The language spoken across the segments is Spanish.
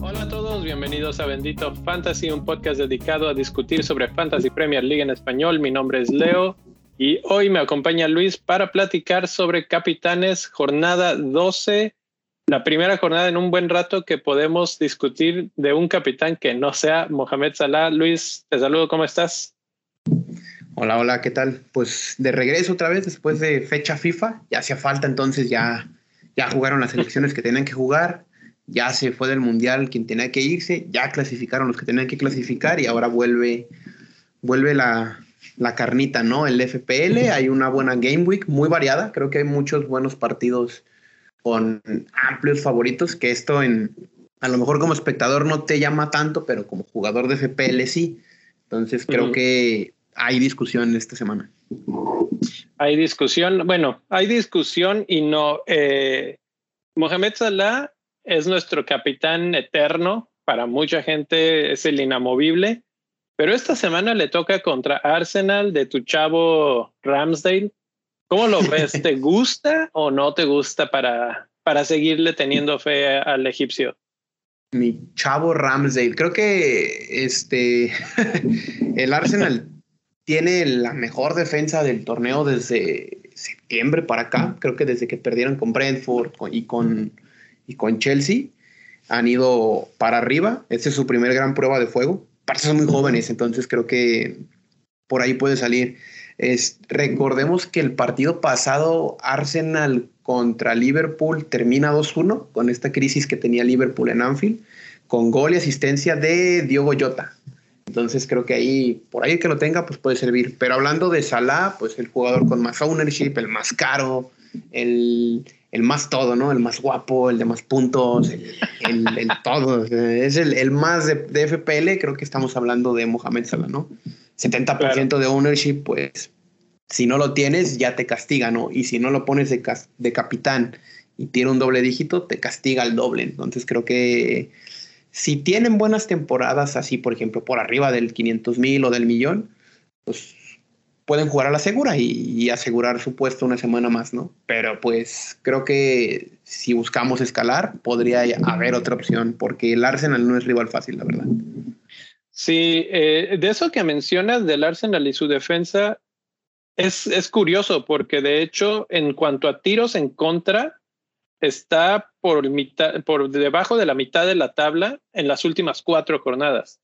Hola a todos, bienvenidos a Bendito Fantasy, un podcast dedicado a discutir sobre Fantasy Premier League en español. Mi nombre es Leo y hoy me acompaña Luis para platicar sobre Capitanes, jornada 12, la primera jornada en un buen rato que podemos discutir de un capitán que no sea Mohamed Salah. Luis, te saludo, ¿cómo estás? Hola, hola, ¿qué tal? Pues de regreso otra vez después de fecha FIFA, ya hacía falta entonces, ya, ya jugaron las elecciones que tenían que jugar, ya se fue del Mundial quien tenía que irse, ya clasificaron los que tenían que clasificar y ahora vuelve, vuelve la, la carnita, ¿no? El FPL, hay una buena Game Week, muy variada, creo que hay muchos buenos partidos con amplios favoritos, que esto en, a lo mejor como espectador no te llama tanto, pero como jugador de FPL sí. Entonces creo que hay discusión esta semana. Hay discusión, bueno, hay discusión y no. Eh, Mohamed Salah es nuestro capitán eterno, para mucha gente es el inamovible, pero esta semana le toca contra Arsenal de tu chavo Ramsdale. ¿Cómo lo ves? ¿Te gusta o no te gusta para, para seguirle teniendo fe al egipcio? Mi chavo Ramsdale. Creo que este el Arsenal tiene la mejor defensa del torneo desde septiembre para acá. Creo que desde que perdieron con Brentford y con, y con Chelsea han ido para arriba. Esta es su primer gran prueba de fuego. Parece son muy jóvenes, entonces creo que por ahí puede salir. Es, recordemos que el partido pasado, Arsenal contra Liverpool, termina 2-1 con esta crisis que tenía Liverpool en Anfield, con gol y asistencia de Diogo Jota. Entonces creo que ahí, por ahí que lo tenga, pues puede servir. Pero hablando de Salah, pues el jugador con más ownership, el más caro, el, el más todo, ¿no? El más guapo, el de más puntos, el, el, todo. Es el, el más de, de, FPL, creo que estamos hablando de Mohamed Salah, ¿no? 70% claro. de ownership, pues si no lo tienes, ya te castiga, ¿no? Y si no lo pones de, de capitán y tiene un doble dígito, te castiga el doble. Entonces creo que si tienen buenas temporadas, así por ejemplo, por arriba del 500 mil o del millón, pues pueden jugar a la segura y, y, asegurar su puesto una semana más, ¿no? Pero pues creo que si buscamos escalar, podría haber otra opción, porque el Arsenal no es rival fácil, la verdad. Sí, eh, de eso que mencionas del Arsenal y su defensa, es, es curioso, porque de hecho, en cuanto a tiros en contra, está por, debajo de la mitad de la tabla en las últimas cuatro jornadas.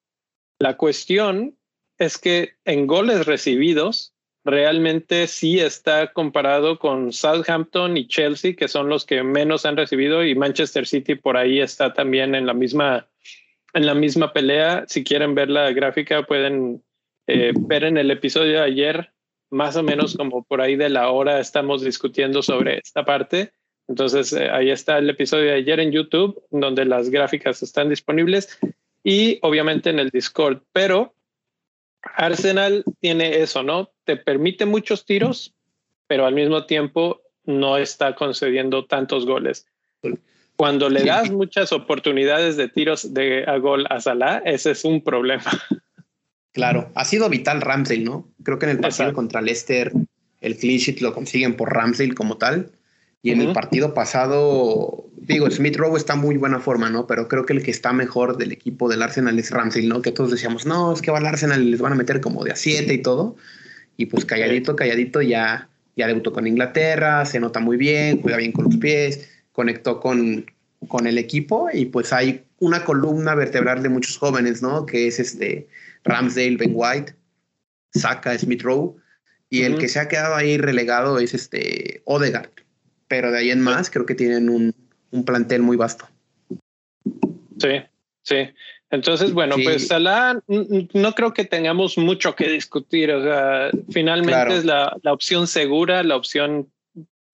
La cuestión es que en goles recibidos realmente sí está comparado con Southampton y Chelsea, que son los que menos han recibido, y Manchester City por ahí está también en la misma, en la misma pelea. Si quieren ver la gráfica, pueden eh, ver en el episodio de ayer, más o menos como por ahí de la hora estamos discutiendo sobre esta parte. Entonces, eh, ahí está el episodio de ayer en YouTube, donde las gráficas están disponibles y obviamente en el Discord. Pero Arsenal tiene eso, ¿no? Te permite muchos tiros, pero al mismo tiempo no está concediendo tantos goles. Cuando le das muchas oportunidades de tiros de a gol a Salah, ese es un problema. Claro, ha sido vital Ramsey, ¿no? Creo que en el partido Exacto. contra Leicester el clean sheet lo consiguen por Ramsey como tal. Y en uh -huh. el partido pasado, digo, Smith Rowe está en muy buena forma, ¿no? Pero creo que el que está mejor del equipo del Arsenal es Ramsey, ¿no? Que todos decíamos, no, es que va al Arsenal y les van a meter como de a siete y todo. Y pues calladito, calladito, ya, ya debutó con Inglaterra, se nota muy bien, juega bien con los pies, conectó con, con el equipo y pues hay una columna vertebral de muchos jóvenes, ¿no? Que es este Ramsdale, Ben White, Saka, Smith Rowe. Y uh -huh. el que se ha quedado ahí relegado es este Odegaard pero de ahí en más creo que tienen un, un plantel muy vasto. Sí, sí. Entonces, bueno, sí. pues Salah no creo que tengamos mucho que discutir. O sea, finalmente claro. es la, la, opción segura, la opción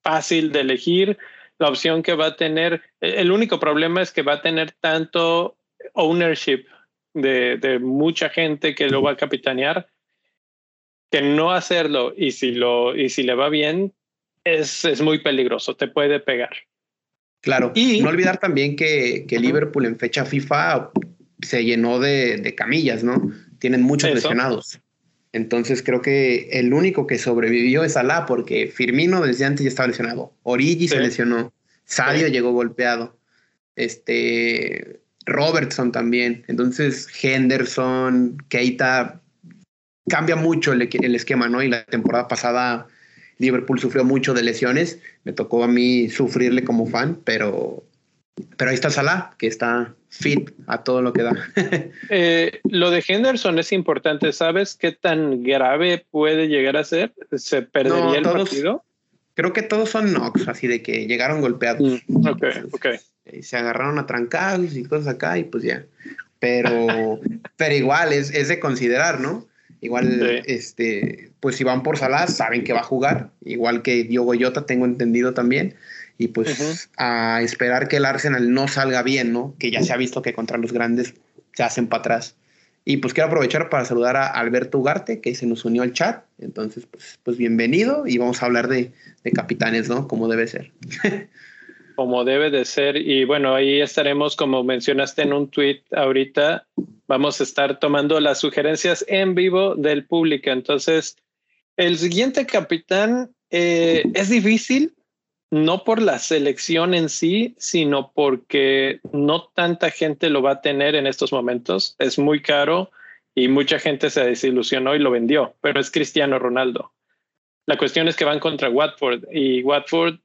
fácil de elegir, la opción que va a tener. El único problema es que va a tener tanto ownership de, de mucha gente que lo va a capitanear que no hacerlo y si lo y si le va bien es, es muy peligroso, te puede pegar. Claro, y no olvidar también que, que Liverpool en fecha FIFA se llenó de, de camillas, ¿no? Tienen muchos Eso. lesionados. Entonces creo que el único que sobrevivió es Alá, porque Firmino desde antes ya estaba lesionado. Origi se lesionó. Sadio llegó golpeado. Este Robertson también. Entonces Henderson, Keita, cambia mucho el, el, esquema, ¿no? Y la temporada pasada Liverpool sufrió mucho de lesiones. Me tocó a mí sufrirle como fan, pero pero ahí está Salah, que está fit a todo lo que da. Eh, lo de Henderson es importante. ¿Sabes qué tan grave puede llegar a ser? ¿Se perdería el partido? Creo que todos son knocks, así de que llegaron golpeados. Mm, ok, ok. Eh, se agarraron a trancados y cosas acá y pues ya. Pero, pero igual es, es, de considerar, ¿no? Igual, este, pues si van por Salah, saben que va a jugar. Igual que Diogo Jota, tengo entendido también y pues a esperar que el Arsenal no salga bien, ¿no? Que ya se ha visto que contra los grandes se hacen para atrás. Y pues quiero aprovechar para saludar a Alberto Ugarte, que se nos unió al chat. Entonces, pues, pues bienvenido y vamos a hablar de, de capitanes, ¿no? Como debe ser. como debe de ser. Y bueno, ahí estaremos, como mencionaste en un tweet ahorita, vamos a estar tomando las sugerencias en vivo del público. Entonces, el siguiente capitán eh, es difícil no por la selección en sí, sino porque no tanta gente lo va a tener en estos momentos. Es muy caro y mucha gente se desilusionó y lo vendió, pero es Cristiano Ronaldo. La cuestión es que van contra Watford y Watford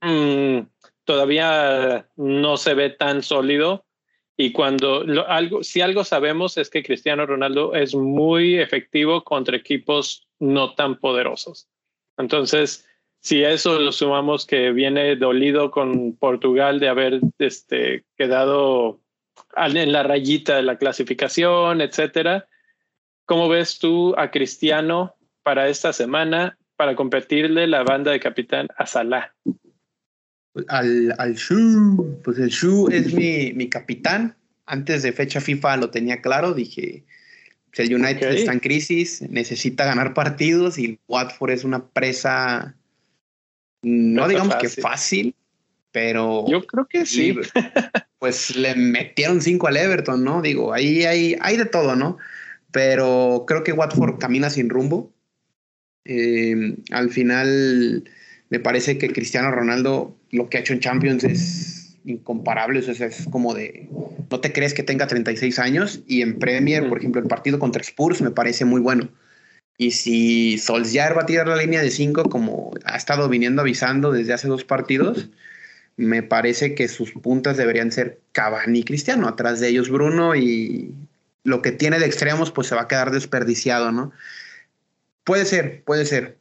mm, todavía no se ve tan sólido. Y cuando algo, si algo sabemos es que Cristiano Ronaldo es muy efectivo contra equipos no tan poderosos. Entonces, si eso lo sumamos que viene dolido con Portugal de haber este, quedado en la rayita de la clasificación, etcétera. ¿Cómo ves tú a Cristiano para esta semana para competirle la banda de capitán a Salah? Al, al Shu, pues el Shu es mi, mi capitán. Antes de fecha FIFA lo tenía claro, dije, el United está en crisis, necesita ganar partidos y Watford es una presa no digamos que fácil, pero. Yo creo que sí. Pues le metieron cinco al Everton, ¿no? Digo, ahí hay, hay de todo, ¿no? Pero creo que Watford camina sin rumbo. Eh, al final, me parece que Cristiano Ronaldo lo que ha hecho en Champions es incomparable. O es como de. No te crees que tenga 36 años. Y en Premier, por ejemplo, el partido contra Spurs me parece muy bueno. Y si Solskjaer va a tirar la línea de 5 como ha estado viniendo avisando desde hace dos partidos, me parece que sus puntas deberían ser Cavani y Cristiano, atrás de ellos Bruno y lo que tiene de extremos pues se va a quedar desperdiciado, ¿no? Puede ser, puede ser.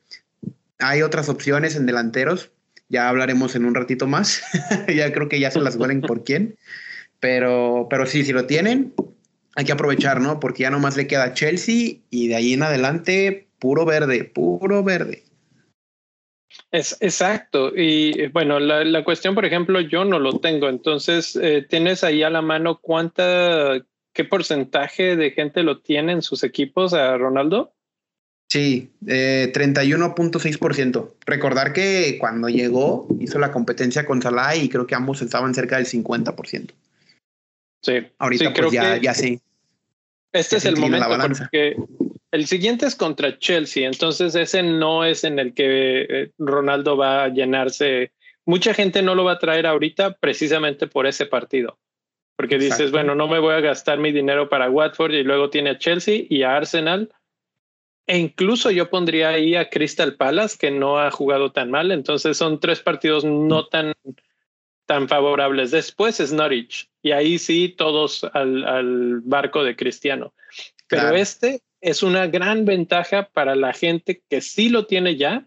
Hay otras opciones en delanteros, ya hablaremos en un ratito más, ya creo que ya se las huelen por quién, pero, pero sí, si lo tienen, hay que aprovechar, ¿no? Porque ya nomás le queda Chelsea y de ahí en adelante puro verde, puro verde. Es exacto. Y bueno, la, cuestión, por ejemplo, yo no lo tengo. Entonces, eh, ¿tienes ahí a la mano cuánta, qué porcentaje de gente lo tiene en sus equipos a Ronaldo? Sí, eh, 31.6%. Recordar que cuando llegó hizo la competencia con Salah y creo que ambos estaban cerca del 50%. Sí, ahorita pues ya, ya sí. Este es el momento porque el siguiente es contra Chelsea, entonces ese no es en el que eh, Ronaldo va a llenarse. Mucha gente no lo va a traer ahorita precisamente por ese partido, porque dices, bueno, no me voy a gastar mi dinero para Watford y luego tiene a Chelsea y a Arsenal. E incluso yo pondría ahí a Crystal Palace, que no ha jugado tan mal. Entonces son tres partidos no tan tan favorables. Después es Norwich y ahí sí todos al, barco de Cristiano. Pero este es una gran ventaja para la gente que sí lo tiene ya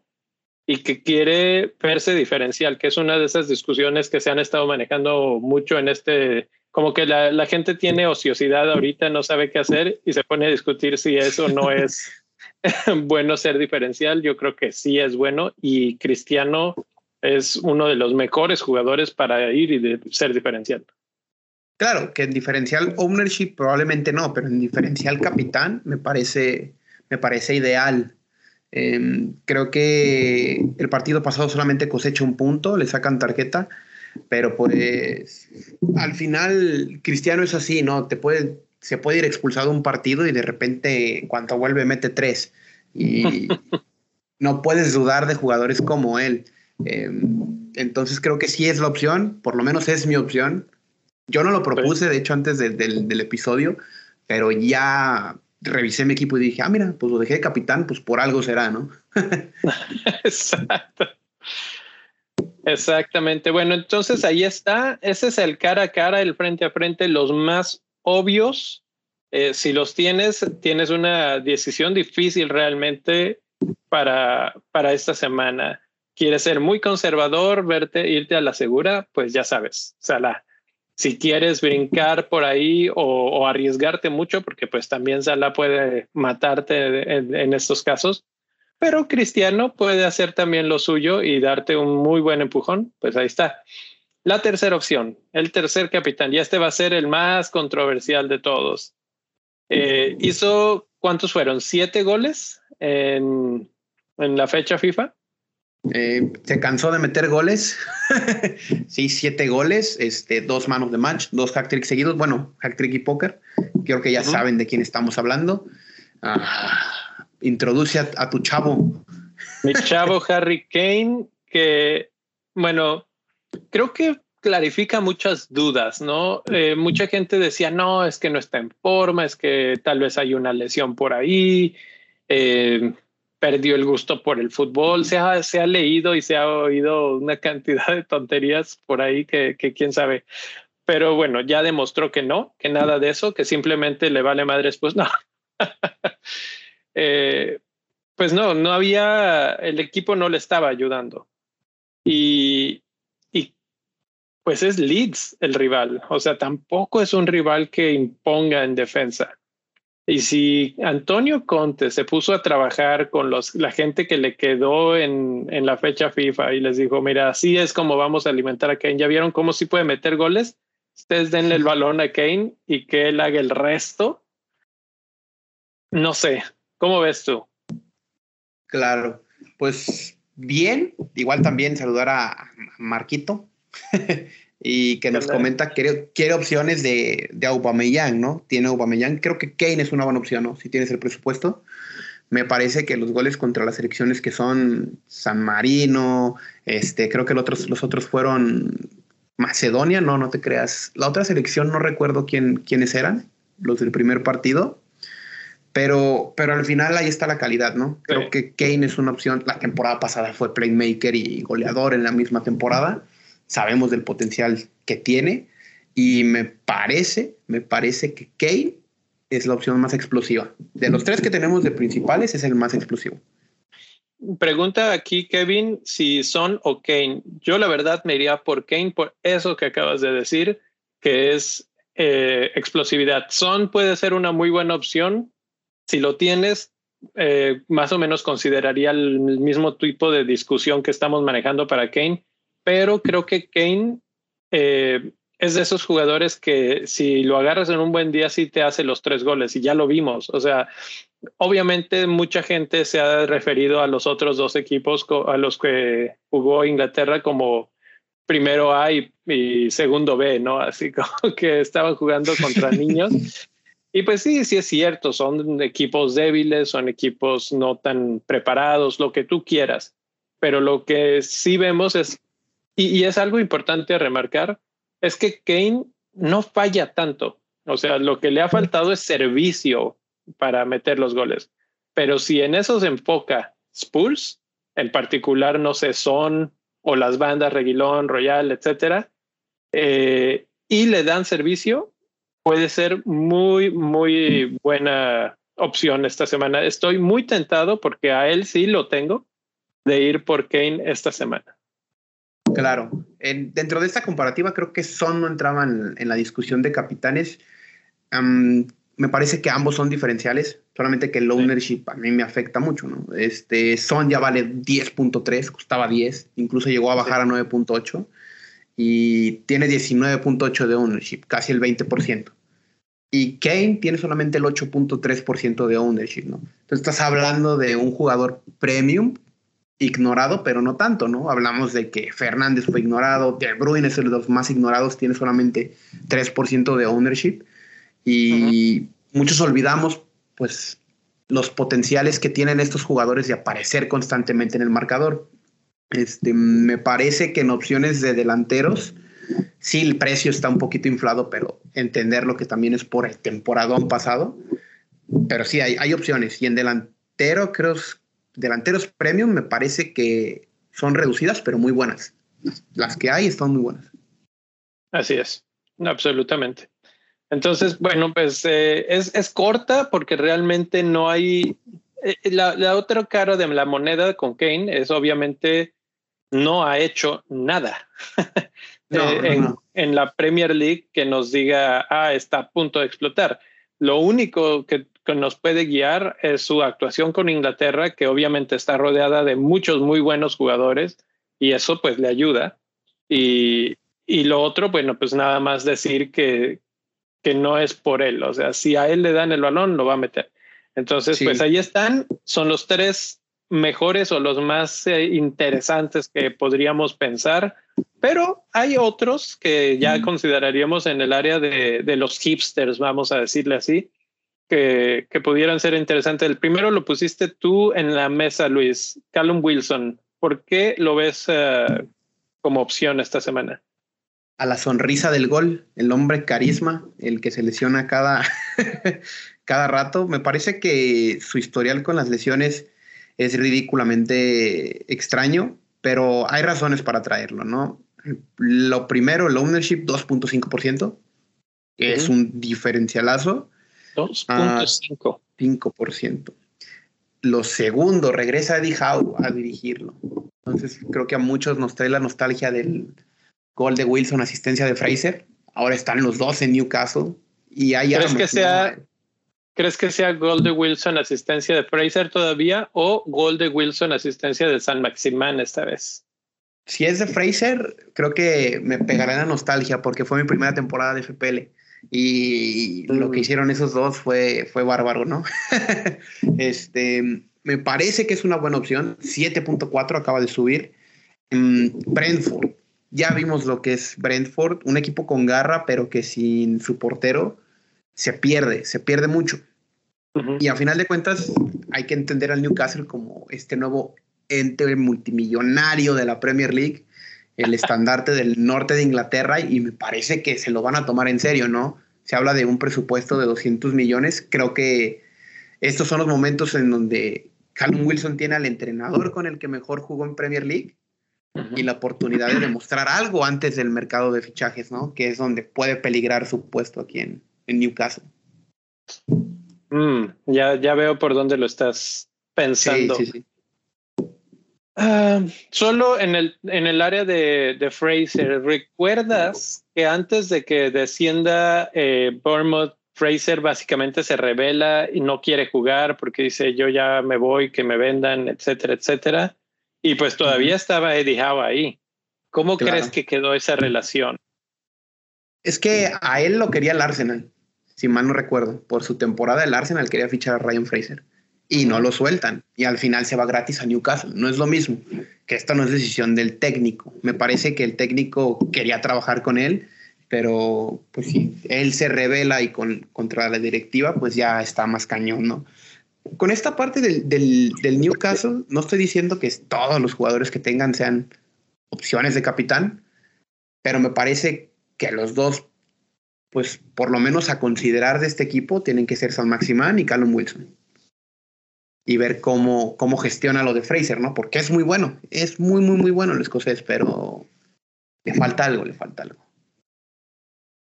y que quiere verse diferencial, que es una de esas discusiones que se han estado manejando mucho en este, como que la, la gente tiene ociosidad ahorita, no sabe qué hacer y se pone a discutir si eso no es bueno ser diferencial. Yo creo que sí es bueno y Cristiano es uno de los mejores jugadores para ir y de ser diferencial. Claro, que en diferencial ownership probablemente no, pero en diferencial capitán me parece, me parece ideal. Em, creo que el partido pasado solamente cosecha un punto, le sacan tarjeta, pero pues al final Cristiano es así, ¿no? Te puede, se puede ir expulsado un partido y de repente cuando vuelve mete tres. y no puedes dudar de jugadores como él. Em, entonces creo que sí es la opción, por lo menos es mi opción. Yo no lo propuse, de hecho, antes del episodio, pero ya revisé mi equipo y dije, ah, mira, pues lo dejé de capitán, pues por algo será, ¿no? Exacto. Exactamente. Bueno, entonces ahí está. Ese es el cara a cara, el frente a frente, los más obvios. Eh, si los tienes, tienes una decisión difícil realmente para, para esta semana. Quieres ser muy conservador, verte, irte a la segura, pues ya sabes, Salah. Si quieres brincar por ahí o, arriesgarte mucho, porque pues también Salah puede matarte en estos casos, pero Cristiano puede hacer también lo suyo y darte un muy buen empujón, pues ahí está. La tercera opción, el tercer capitán, y este va a ser el más controversial de todos. Eh, hizo, ¿cuántos fueron? ¿Siete goles en, en la fecha FIFA? Eh, se cansó de meter goles. sí, siete goles, este, dos manos de match, dos hack tricks seguidos. Bueno, hack trick y póker. Creo que ya saben de quién estamos hablando. Ah, introduce a, tu chavo. Mi chavo Harry Kane, que, bueno, creo que clarifica muchas dudas, ¿no? Eh, mucha gente decía, no, es que no está en forma, es que tal vez hay una lesión por ahí, eh, perdió el gusto por el fútbol, se ha, se ha leído y se ha oído una cantidad de tonterías por ahí que, que quién sabe. Pero bueno, ya demostró que no, que nada de eso, que simplemente le vale madres, pues no. Eh, pues no, no había, el equipo no le estaba ayudando. Y, pues es Leeds el rival, o sea, tampoco es un rival que imponga en defensa. Y si Antonio Conte se puso a trabajar con los, la gente que le quedó en, en la fecha FIFA y les dijo, mira, así es como vamos a alimentar a Kane, ¿ya vieron cómo sí puede meter goles? Ustedes denle el balón a Kane y que él haga el resto. No sé, ¿Cómo ves tú? Claro, pues bien, igual también saludar a Marquito y que nos comenta que quiere opciones de, de Aubameyang, ¿no? Tiene Aubameyang, creo que Kane es una buena opción, ¿no? Si tienes el presupuesto. Me parece que los goles contra las selecciones que son San Marino, este, creo que los otros, los otros fueron Macedonia, no, no te creas. La otra selección no recuerdo quién, quiénes eran, los del primer partido pero, pero al final ahí está la calidad, ¿no? Creo que Kane es una opción. La temporada pasada fue playmaker y goleador en la misma temporada. Sabemos del potencial que tiene y me parece, me parece que Kane es la opción más explosiva. De los tres que tenemos de principales es el más explosivo. Pregunta aquí, Kevin, si Son o Kane. Yo la verdad me iría por Kane por eso que acabas de decir, que es eh, explosividad. Son puede ser una muy buena opción si lo tienes, eh, más o menos consideraría el mismo tipo de discusión que estamos manejando para Kane, pero creo que Kane eh, es de esos jugadores que si lo agarras en un buen día sí te hace los tres goles y ya lo vimos. O sea, obviamente mucha gente se ha referido a los otros dos equipos a los que jugó Inglaterra como primero A y, y segundo B, ¿no? Así como que estaban jugando contra niños. Y pues sí, sí es cierto, son equipos débiles, son equipos no tan preparados, lo que tú quieras. Pero lo que sí vemos es, y, es algo importante a remarcar, es que Kane no falla tanto. O sea, lo que le ha faltado es servicio para meter los goles. Pero si en eso se enfoca Spurs, en particular, no sé, Son o las bandas Reguilón, Royal, etcétera, eh, y le dan servicio, puede ser muy, muy buena opción esta semana. Estoy muy tentado porque a él sí lo tengo de ir por Kane esta semana. Claro, dentro de esta comparativa creo que Son no entraban en, la discusión de capitanes. me parece que ambos son diferenciales, solamente que el ownership a mí me afecta mucho, ¿no? Este, Son ya vale 10.3, costaba 10, incluso llegó a bajar a 9.8 y tiene 19.8 de ownership, casi el 20%. Y Kane tiene solamente el 8.3% de ownership, ¿no? Entonces estás hablando de un jugador premium ignorado, pero no tanto, ¿no? Hablamos de que Fernández fue ignorado, De Bruyne es uno de los más ignorados, tiene solamente 3% de ownership y muchos olvidamos, pues, los potenciales que tienen estos jugadores de aparecer constantemente en el marcador. Este, me parece que en opciones de delanteros, sí, el precio está un poquito inflado, pero entender lo que también es por el temporadón pasado. Pero sí, hay, hay opciones. Y en delantero, creo, delanteros premium me parece que son reducidas, pero muy buenas. Las que hay están muy buenas. Así es, absolutamente. Entonces, bueno, pues eh, es, es, corta porque realmente no hay... Eh, la, la, otra cara de la moneda con Kane es obviamente no ha hecho nada eh, en, en, la Premier League que nos diga, ah, está a punto de explotar. Lo único que, que nos puede guiar es su actuación con Inglaterra, que obviamente está rodeada de muchos muy buenos jugadores y eso pues le ayuda. Y, y lo otro, bueno, pues nada más decir que, que no es por él. O sea, si a él le dan el balón, lo va a meter. Entonces, pues ahí están. Son los tres mejores o los más eh, interesantes que podríamos pensar. Pero hay otros que ya consideraríamos en el área de, de, los hipsters, vamos a decirle así, que, que pudieran ser interesantes. El primero lo pusiste tú en la mesa, Luis, Callum Wilson. ¿Por qué lo ves uh, como opción esta semana? a la sonrisa del gol, el hombre carisma, el que se lesiona cada, cada rato. Me parece que su historial con las lesiones es ridículamente extraño, pero hay razones para traerlo, ¿no? Lo primero, el ownership 2.5%, que es un diferencialazo. 2.5. 5%. Lo segundo, regresa Eddie Howe a dirigirlo. Entonces creo que a muchos nos trae la nostalgia del, gol de Wilson, asistencia de Fraser. Ahora están los dos en Newcastle y hay ¿Crees que sea ¿Crees que sea gol de Wilson, asistencia de Fraser todavía o gol de Wilson, asistencia de San Maximán esta vez? Si es de Fraser, creo que me pegará la nostalgia porque fue mi primera temporada de FPL y lo que hicieron esos dos fue, fue bárbaro, ¿no? este, me parece que es una buena opción. 7.4 acaba de subir. Mm, Brentford, ya vimos lo que es Brentford, un equipo con garra, pero que sin su portero se pierde, se pierde mucho. Y a final de cuentas hay que entender al Newcastle como este nuevo ente multimillonario de la Premier League, el estandarte del norte de Inglaterra, y me parece que se lo van a tomar en serio, ¿no? Se habla de un presupuesto de 200 millones. Creo que estos son los momentos en donde Callum Wilson tiene al entrenador con el que mejor jugó en Premier League y la oportunidad de demostrar algo antes del mercado de fichajes, ¿no? Que es donde puede peligrar su puesto aquí en, en Newcastle. Mm, ya, ya veo por dónde lo estás pensando. Sí, sí, sí. Uh, solo en el, en el área de, de, Fraser, ¿recuerdas que antes de que descienda eh, Bournemouth, Fraser básicamente se revela y no quiere jugar porque dice yo ya me voy, que me vendan, etcétera, etcétera? Y pues todavía estaba Eddie Howe ahí. ¿Cómo crees que quedó esa relación? Es que a él lo quería el Arsenal, si mal no recuerdo. Por su temporada el Arsenal quería fichar a Ryan Fraser y no lo sueltan. Y al final se va gratis a Newcastle. No es lo mismo, que esta no es decisión del técnico. Me parece que el técnico quería trabajar con él, pero pues sí, él se revela y con, contra la directiva, pues ya está más cañón, ¿no? con esta parte del, del, Newcastle, no estoy diciendo que todos los jugadores que tengan sean opciones de capitán, pero me parece que los dos, pues por lo menos a considerar de este equipo, tienen que ser San Maximán y Callum Wilson. Y ver cómo, cómo gestiona lo de Fraser, ¿no? Porque es muy bueno, es muy, muy, muy bueno el escocés, pero le falta algo, le falta algo.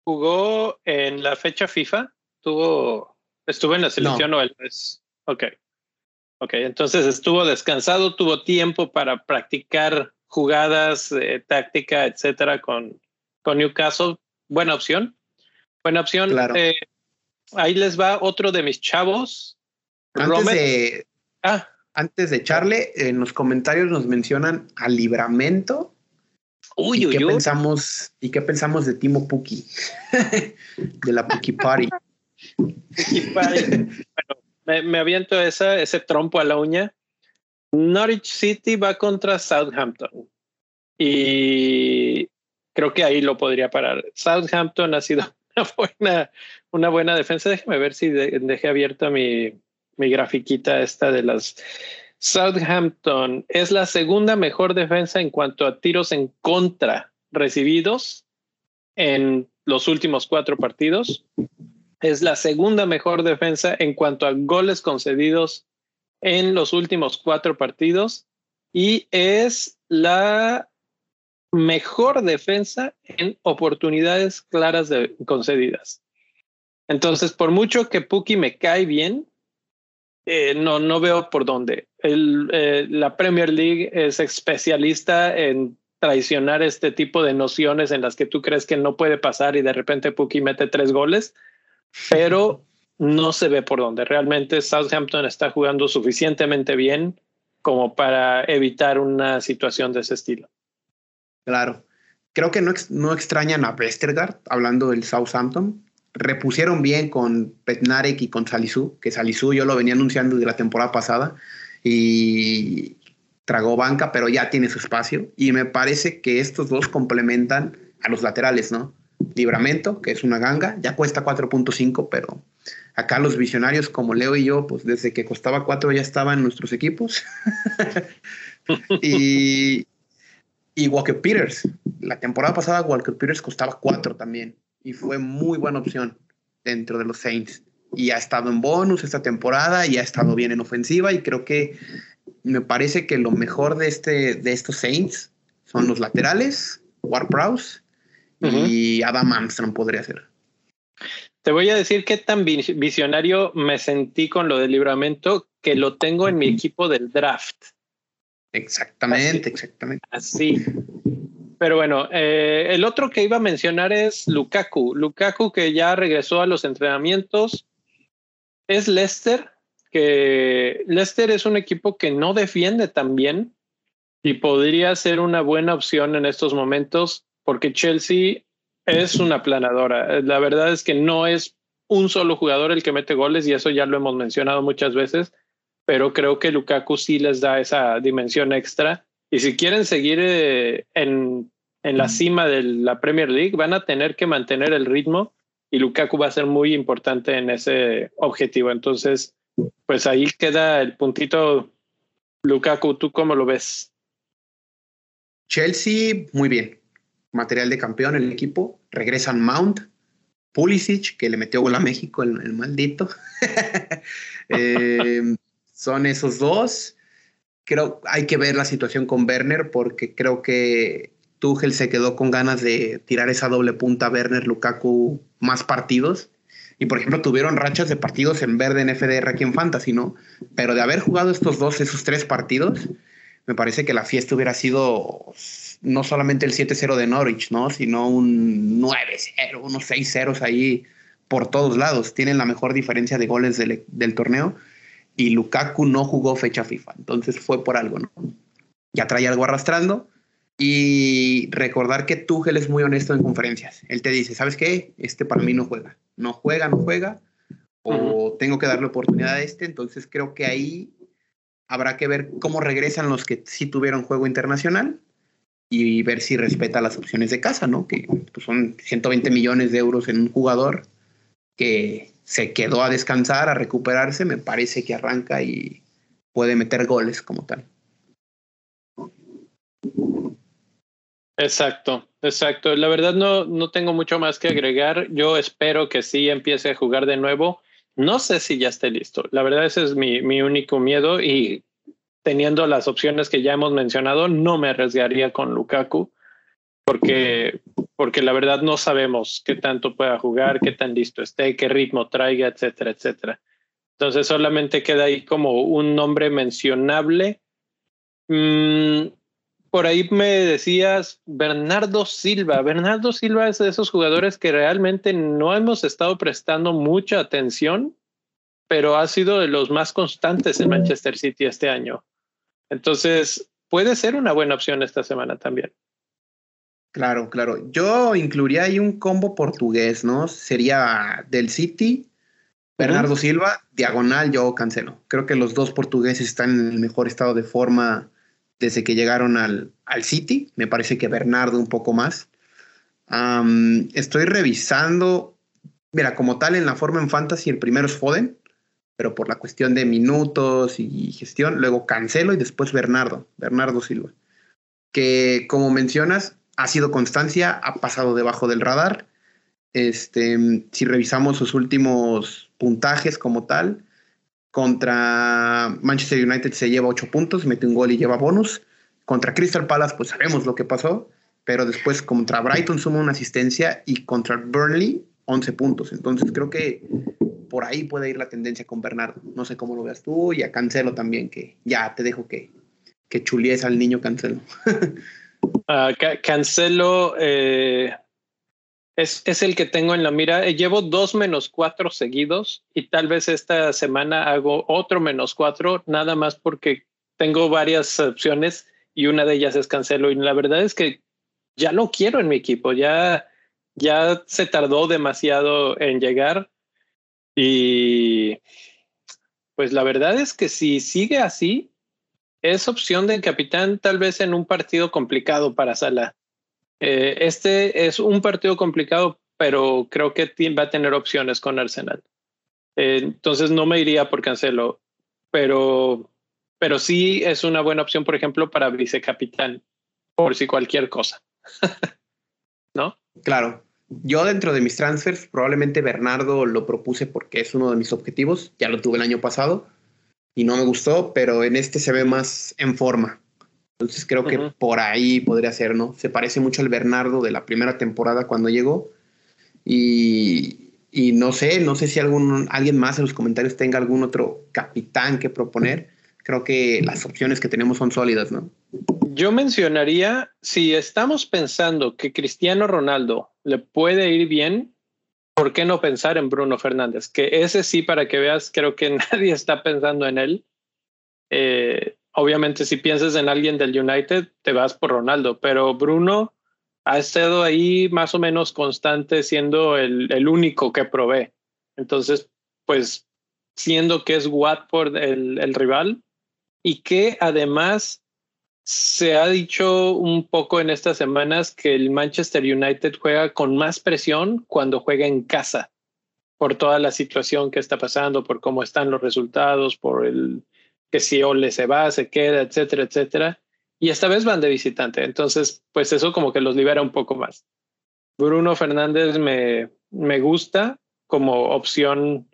Jugó en la fecha FIFA, tuvo, estuvo en la selección no. o el, Ok. Ok, entonces estuvo descansado, tuvo tiempo para practicar jugadas, eh, táctica, etcétera, con, con Newcastle. Buena opción. Buena opción. Claro. Eh, ahí les va otro de mis chavos. Antes de, ah. antes de echarle, en los comentarios nos mencionan al libramento. Uy, ¿Y uy, qué uy. pensamos ¿Y qué pensamos de Timo Puki? de la Puki Party. Puki Party. bueno, me, me, aviento esa, ese trompo a la uña. Norwich City va contra Southampton. Y creo que ahí lo podría parar. Southampton ha sido una buena, una buena defensa. Déjeme ver si de, dejé abierta mi, mi grafiquita esta de las Southampton. Es la segunda mejor defensa en cuanto a tiros en contra recibidos en los últimos cuatro partidos. Es la segunda mejor defensa en cuanto a goles concedidos en los últimos cuatro partidos y es la mejor defensa en oportunidades claras concedidas. Entonces, por mucho que Puki me cae bien, eh, no, no veo por dónde. El, eh, la Premier League es especialista en traicionar este tipo de nociones en las que tú crees que no puede pasar y de repente Puki mete tres goles, pero no se ve por dónde. Realmente Southampton está jugando suficientemente bien como para evitar una situación de ese estilo. Claro. Creo que no, no extrañan a Westergaard, hablando del Southampton. Repusieron bien con Petnarek y con Salisu, que Salisu yo lo venía anunciando de la temporada pasada y tragó banca, pero ya tiene su espacio. Y me parece que estos dos complementan a los laterales, ¿no? Libramento, que es una ganga, ya cuesta 4.5, pero acá los visionarios como Leo y yo, pues desde que costaba 4 ya estaban en nuestros equipos. y, y Walker Peters. La temporada pasada Walker Peters costaba 4 también y fue muy buena opción dentro de los Saints. Y ha estado en bonus esta temporada y ha estado bien en ofensiva y creo que me parece que lo mejor de, este, de estos Saints son los laterales, Ward Prowse y Adam Armstrong podría ser. Te voy a decir qué tan visionario me sentí con lo del libramento que lo tengo en mi equipo del draft. Exactamente, exactamente. Así. Pero bueno, eh, el otro que iba a mencionar es Lukaku. Lukaku que ya regresó a los entrenamientos. Es Leicester, que Leicester es un equipo que no defiende tan bien y podría ser una buena opción en estos momentos porque Chelsea es una planadora. La verdad es que no es un solo jugador el que mete goles y eso ya lo hemos mencionado muchas veces pero creo que Lukaku sí les da esa dimensión extra. Y si quieren seguir eh, en, en la cima de la Premier League, van a tener que mantener el ritmo y Lukaku va a ser muy importante en ese objetivo. Entonces, pues ahí queda el puntito. Lukaku, ¿tú cómo lo ves? Chelsea, muy bien. Material de campeón el equipo. Regresan Mount, Pulisic, que le metió gol a México, el, el maldito. eh, son esos dos. Creo hay que ver la situación con Werner porque creo que Tuchel se quedó con ganas de tirar esa doble punta Werner Lukaku más partidos. Y por ejemplo, tuvieron rachas de partidos en verde en FDR aquí en Fantasy, ¿no? Pero de haber jugado estos dos, esos tres partidos, me parece que la fiesta hubiera sido no solamente el 7-0 de Norwich, ¿no? Sino un 9-0, unos 6 0 ahí por todos lados. Tienen la mejor diferencia de goles del, del torneo y Lukaku no jugó fecha FIFA. Entonces fue por algo, ¿no? Ya trae algo arrastrando. Y recordar que Tuchel es muy honesto en conferencias. Él te dice, ¿sabes qué? Este para mí no juega. No juega, no juega. O tengo que darle oportunidad a este. Entonces creo que ahí habrá que ver cómo regresan los que sí tuvieron juego internacional y ver si respeta las opciones de casa, ¿no? Que pues, son 120 millones de euros en un jugador que se quedó a descansar, a recuperarse, me parece que arranca y puede meter goles como tal. Exacto, exacto. La verdad no, no tengo mucho más que agregar. Yo espero que sí empiece a jugar de nuevo. No sé si ya esté listo. La verdad ese es mi, mi único miedo y teniendo las opciones que ya hemos mencionado, no me arriesgaría con Lukaku porque, porque la verdad no sabemos qué tanto pueda jugar, qué tan listo esté, qué ritmo traiga, etcétera, etcétera. Entonces solamente queda ahí como un nombre mencionable. Mm, por ahí me decías Bernardo Silva. Bernardo Silva es de esos jugadores que realmente no hemos estado prestando mucha atención, pero ha sido de los más constantes en Manchester City este año. Entonces puede ser una buena opción esta semana también. Claro, claro. Yo incluiría ahí un combo portugués, ¿no? Sería del City, Bernardo Silva, diagonal, yo cancelo. Creo que los dos portugueses están en el mejor estado de forma desde que llegaron al, al City. Me parece que Bernardo un poco más. estoy revisando, mira, como tal en la forma en fantasy, el primero es Foden, pero por la cuestión de minutos y gestión, luego Cancelo y después Bernardo, Bernardo Silva, que como mencionas, ha sido constancia, ha pasado debajo del radar. Este, si revisamos sus últimos puntajes como tal, contra Manchester United se lleva ocho puntos, mete un gol y lleva bonus. Contra Crystal Palace, pues sabemos lo que pasó, pero después contra Brighton suma una asistencia y contra Burnley 11 puntos. Entonces creo que por ahí puede ir la tendencia con Bernardo. No sé cómo lo veas tú y a Cancelo también, que ya te dejo que, que chulies al niño Cancelo. Ah, Cancelo eh, es, es, el que tengo en la mira. Eh, llevo dos menos cuatro seguidos y tal vez esta semana hago otro menos cuatro, nada más porque tengo varias opciones y una de ellas es Cancelo. Y la verdad es que ya lo quiero en mi equipo, ya, ya se tardó demasiado en llegar. Y pues la verdad es que si sigue así, es opción del capitán tal vez en un partido complicado para Salah. Eh, este es un partido complicado, pero creo que va a tener opciones con Arsenal. Eh, entonces no me iría por Cancelo, pero, pero sí es una buena opción, por ejemplo, para vicecapitán, por si cualquier cosa. ¿No? Claro. Yo dentro de mis transfers, probablemente Bernardo lo propuse porque es uno de mis objetivos, ya lo tuve el año pasado y no me gustó, pero en este se ve más en forma. Entonces creo que por ahí podría ser, ¿no? Se parece mucho al Bernardo de la primera temporada cuando llegó. Y, y no sé, no sé si algún, alguien más en los comentarios tenga algún otro capitán que proponer. Creo que las opciones que tenemos son sólidas, ¿no? Yo mencionaría, si estamos pensando que Cristiano Ronaldo le puede ir bien, ¿por qué no pensar en Bruno Fernández? Que ese sí, para que veas, creo que nadie está pensando en él. Eh, obviamente si piensas en alguien del United, te vas por Ronaldo, pero Bruno ha estado ahí más o menos constante siendo el, único que provee. Entonces, pues siendo que es Watford el, el rival y que además se ha dicho un poco en estas semanas que el Manchester United juega con más presión cuando juega en casa, por toda la situación que está pasando, por cómo están los resultados, por el, que si Ole se va, se queda, etcétera, etcétera. Y esta vez van de visitante. Entonces, pues eso como que los libera un poco más. Bruno Fernández me, me gusta como opción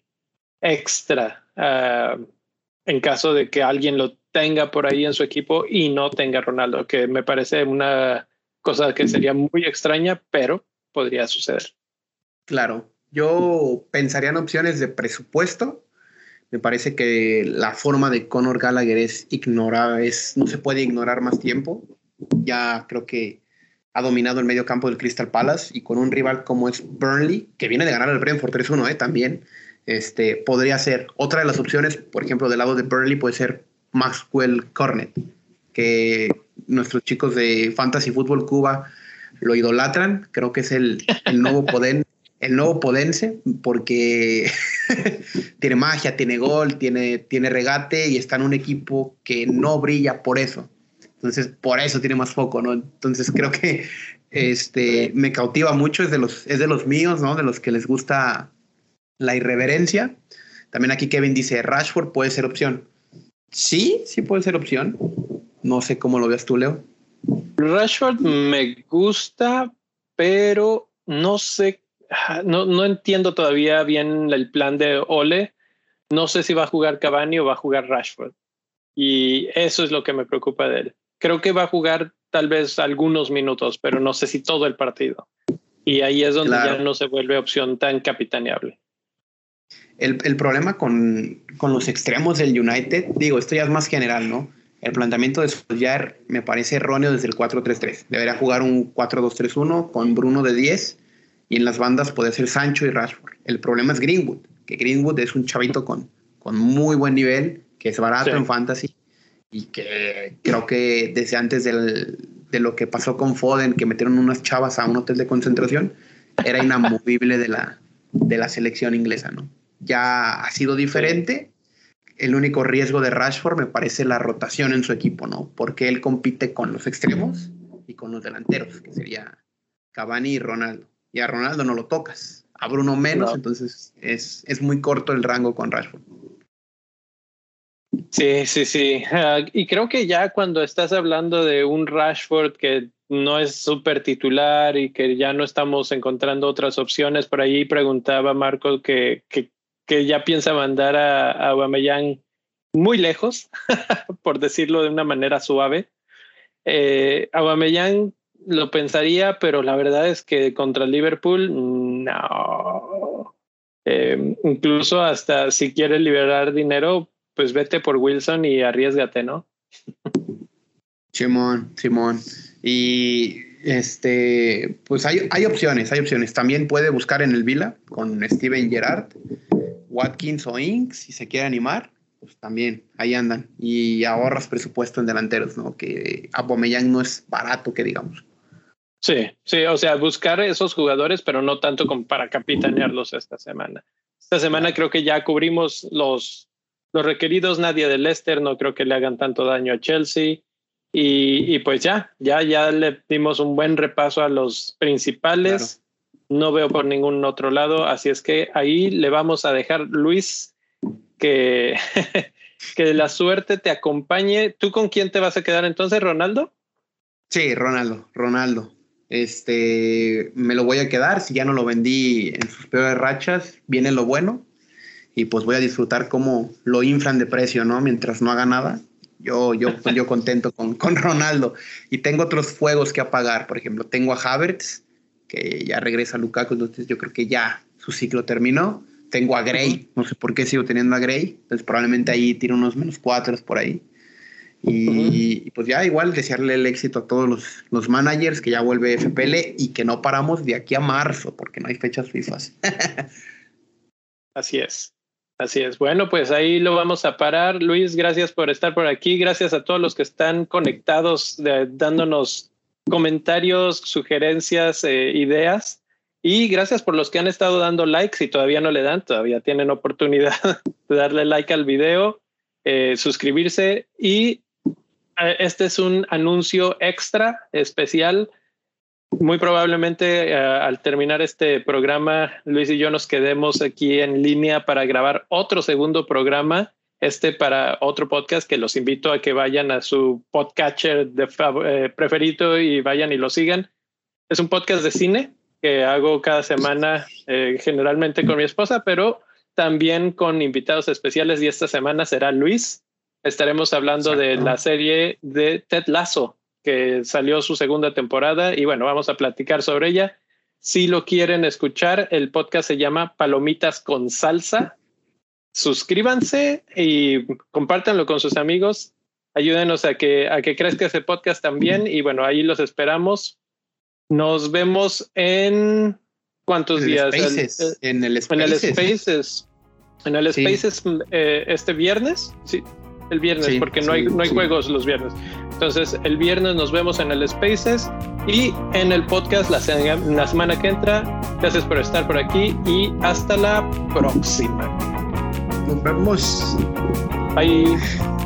extra uh, en caso de que alguien lo tenga por ahí en su equipo y no tenga Ronaldo, que me parece una cosa que sería muy extraña, pero podría suceder. Claro, yo pensaría en opciones de presupuesto me parece que la forma de Conor Gallagher es ignorar, es, no se puede ignorar más tiempo. Ya creo que ha dominado el medio campo del Crystal Palace y con un rival como es Burnley, que viene de ganar el Brentford 3-1 eh, también, este, podría ser otra de las opciones, por ejemplo, del lado de Burnley puede ser Maxwell Cornet, que nuestros chicos de Fantasy Football Cuba lo idolatran, creo que es el, nuevo poder el nuevo Podense, porque tiene magia, tiene gol, tiene, tiene regate y está en un equipo que no brilla por eso. Entonces, por eso tiene más foco, ¿no? Entonces, creo que este, me cautiva mucho, es de, los, es de los míos, ¿no? De los que les gusta la irreverencia. También aquí Kevin dice, Rashford puede ser opción. Sí, sí puede ser opción. No sé cómo lo veas tú, Leo. Rashford me gusta, pero no sé no, no entiendo todavía bien el plan de Ole. No sé si va a jugar Cavani o va a jugar Rashford. Y eso es lo que me preocupa de él. Creo que va a jugar tal vez algunos minutos, pero no sé si todo el partido. Y ahí es donde ya no se vuelve opción tan capitaneable. El, el problema con, con, los extremos del United, digo, esto ya es más general, ¿no? El planteamiento de Solskjaer me parece erróneo desde el 4-3-3. Debería jugar un 4-2-3-1 con Bruno de 10 y en las bandas puede ser Sancho y Rashford. El problema es Greenwood, que Greenwood es un chavito con, con muy buen nivel, que es barato en fantasy y que creo que desde antes del, de lo que pasó con Foden, que metieron unas chavas a un hotel de concentración, era inamovible de la, de la selección inglesa, ¿no? Ya ha sido diferente. El único riesgo de Rashford me parece la rotación en su equipo, ¿no? Porque él compite con los extremos y con los delanteros, que sería Cavani y Ronaldo y a Ronaldo no lo tocas. A Bruno menos, entonces es, es muy corto el rango con Rashford. Sí, sí, sí. Ah, y creo que ya cuando estás hablando de un Rashford que no es súper titular y que ya no estamos encontrando otras opciones, por ahí preguntaba Marco que, que, que ya piensa mandar a, a muy lejos, por decirlo de una manera suave. Eh, Aubameyang lo pensaría, pero la verdad es que contra Liverpool, no. Eh, incluso hasta si quieres liberar dinero, pues vete por Wilson y arriesgate, ¿no? Simón, Simón. Y este, pues hay, hay opciones, hay opciones. También puede buscar en el Vila con Steven Gerrard, Watkins o Inks, si se quiere animar pues también ahí andan y ahorras presupuesto en delanteros, ¿no? Que Aubameyang no es barato, que digamos. Sí, sí, o sea, buscar esos jugadores, pero no tanto como para capitanearlos esta semana. Esta semana creo que ya cubrimos los, los requeridos, nadie de Leicester, no creo que le hagan tanto daño a Chelsea. Y, y pues ya, ya, ya le dimos un buen repaso a los principales. No veo por ningún otro lado, así es que ahí le vamos a dejar, Luis, que, que la suerte te acompañe. ¿Tú con quién te vas a quedar entonces, Ronaldo? Sí, Ronaldo, Ronaldo. Este, me lo voy a quedar. Si ya no lo vendí en sus peores rachas, viene lo bueno. Y pues voy a disfrutar cómo lo inflan de precio, ¿no? Mientras no haga nada. Yo, yo, pues yo contento con, con Ronaldo. Y tengo otros fuegos que apagar. Por ejemplo, tengo a Havertz, que ya regresa Lukaku, entonces yo creo que ya su ciclo terminó. Tengo a Gray, no sé por qué sigo teniendo a Gray, pues probablemente ahí tiene unos menos cuatro por ahí. Y, pues ya igual desearle el éxito a todos los, los, managers que ya vuelve FPL y que no paramos de aquí a marzo porque no hay fechas FIFA. Así es. Así es. Bueno, pues ahí lo vamos a parar. Luis, gracias por estar por aquí. Gracias a todos los que están conectados, dándonos comentarios, sugerencias, eh, ideas. Y gracias por los que han estado dando likes. Si todavía no le dan, todavía tienen oportunidad de darle like al video, eh, suscribirse. Y eh, este es un anuncio extra especial. Muy probablemente eh, al terminar este programa, Luis y yo nos quedemos aquí en línea para grabar otro segundo programa, este para otro podcast que los invito a que vayan a su podcatcher de, preferido y vayan y lo sigan. Es un podcast de cine, que hago cada semana, eh, generalmente con mi esposa, pero también con invitados especiales y esta semana será Luis. Estaremos hablando de la serie de Ted Lasso, que salió su segunda temporada y bueno, vamos a platicar sobre ella. Si lo quieren escuchar, el podcast se llama Palomitas con Salsa. Suscríbanse y compártanlo con sus amigos. Ayúdenos a que, a que crezca ese podcast también y bueno, ahí los esperamos nos vemos en cuántos días? en el Spaces. En el Spaces. Eh, este viernes. Sí, el viernes, porque no hay, no hay juegos los viernes. Entonces, el viernes nos vemos en el Spaces y en el podcast la, la semana que entra. Gracias por estar por aquí y hasta la próxima. Nos vemos. Bye.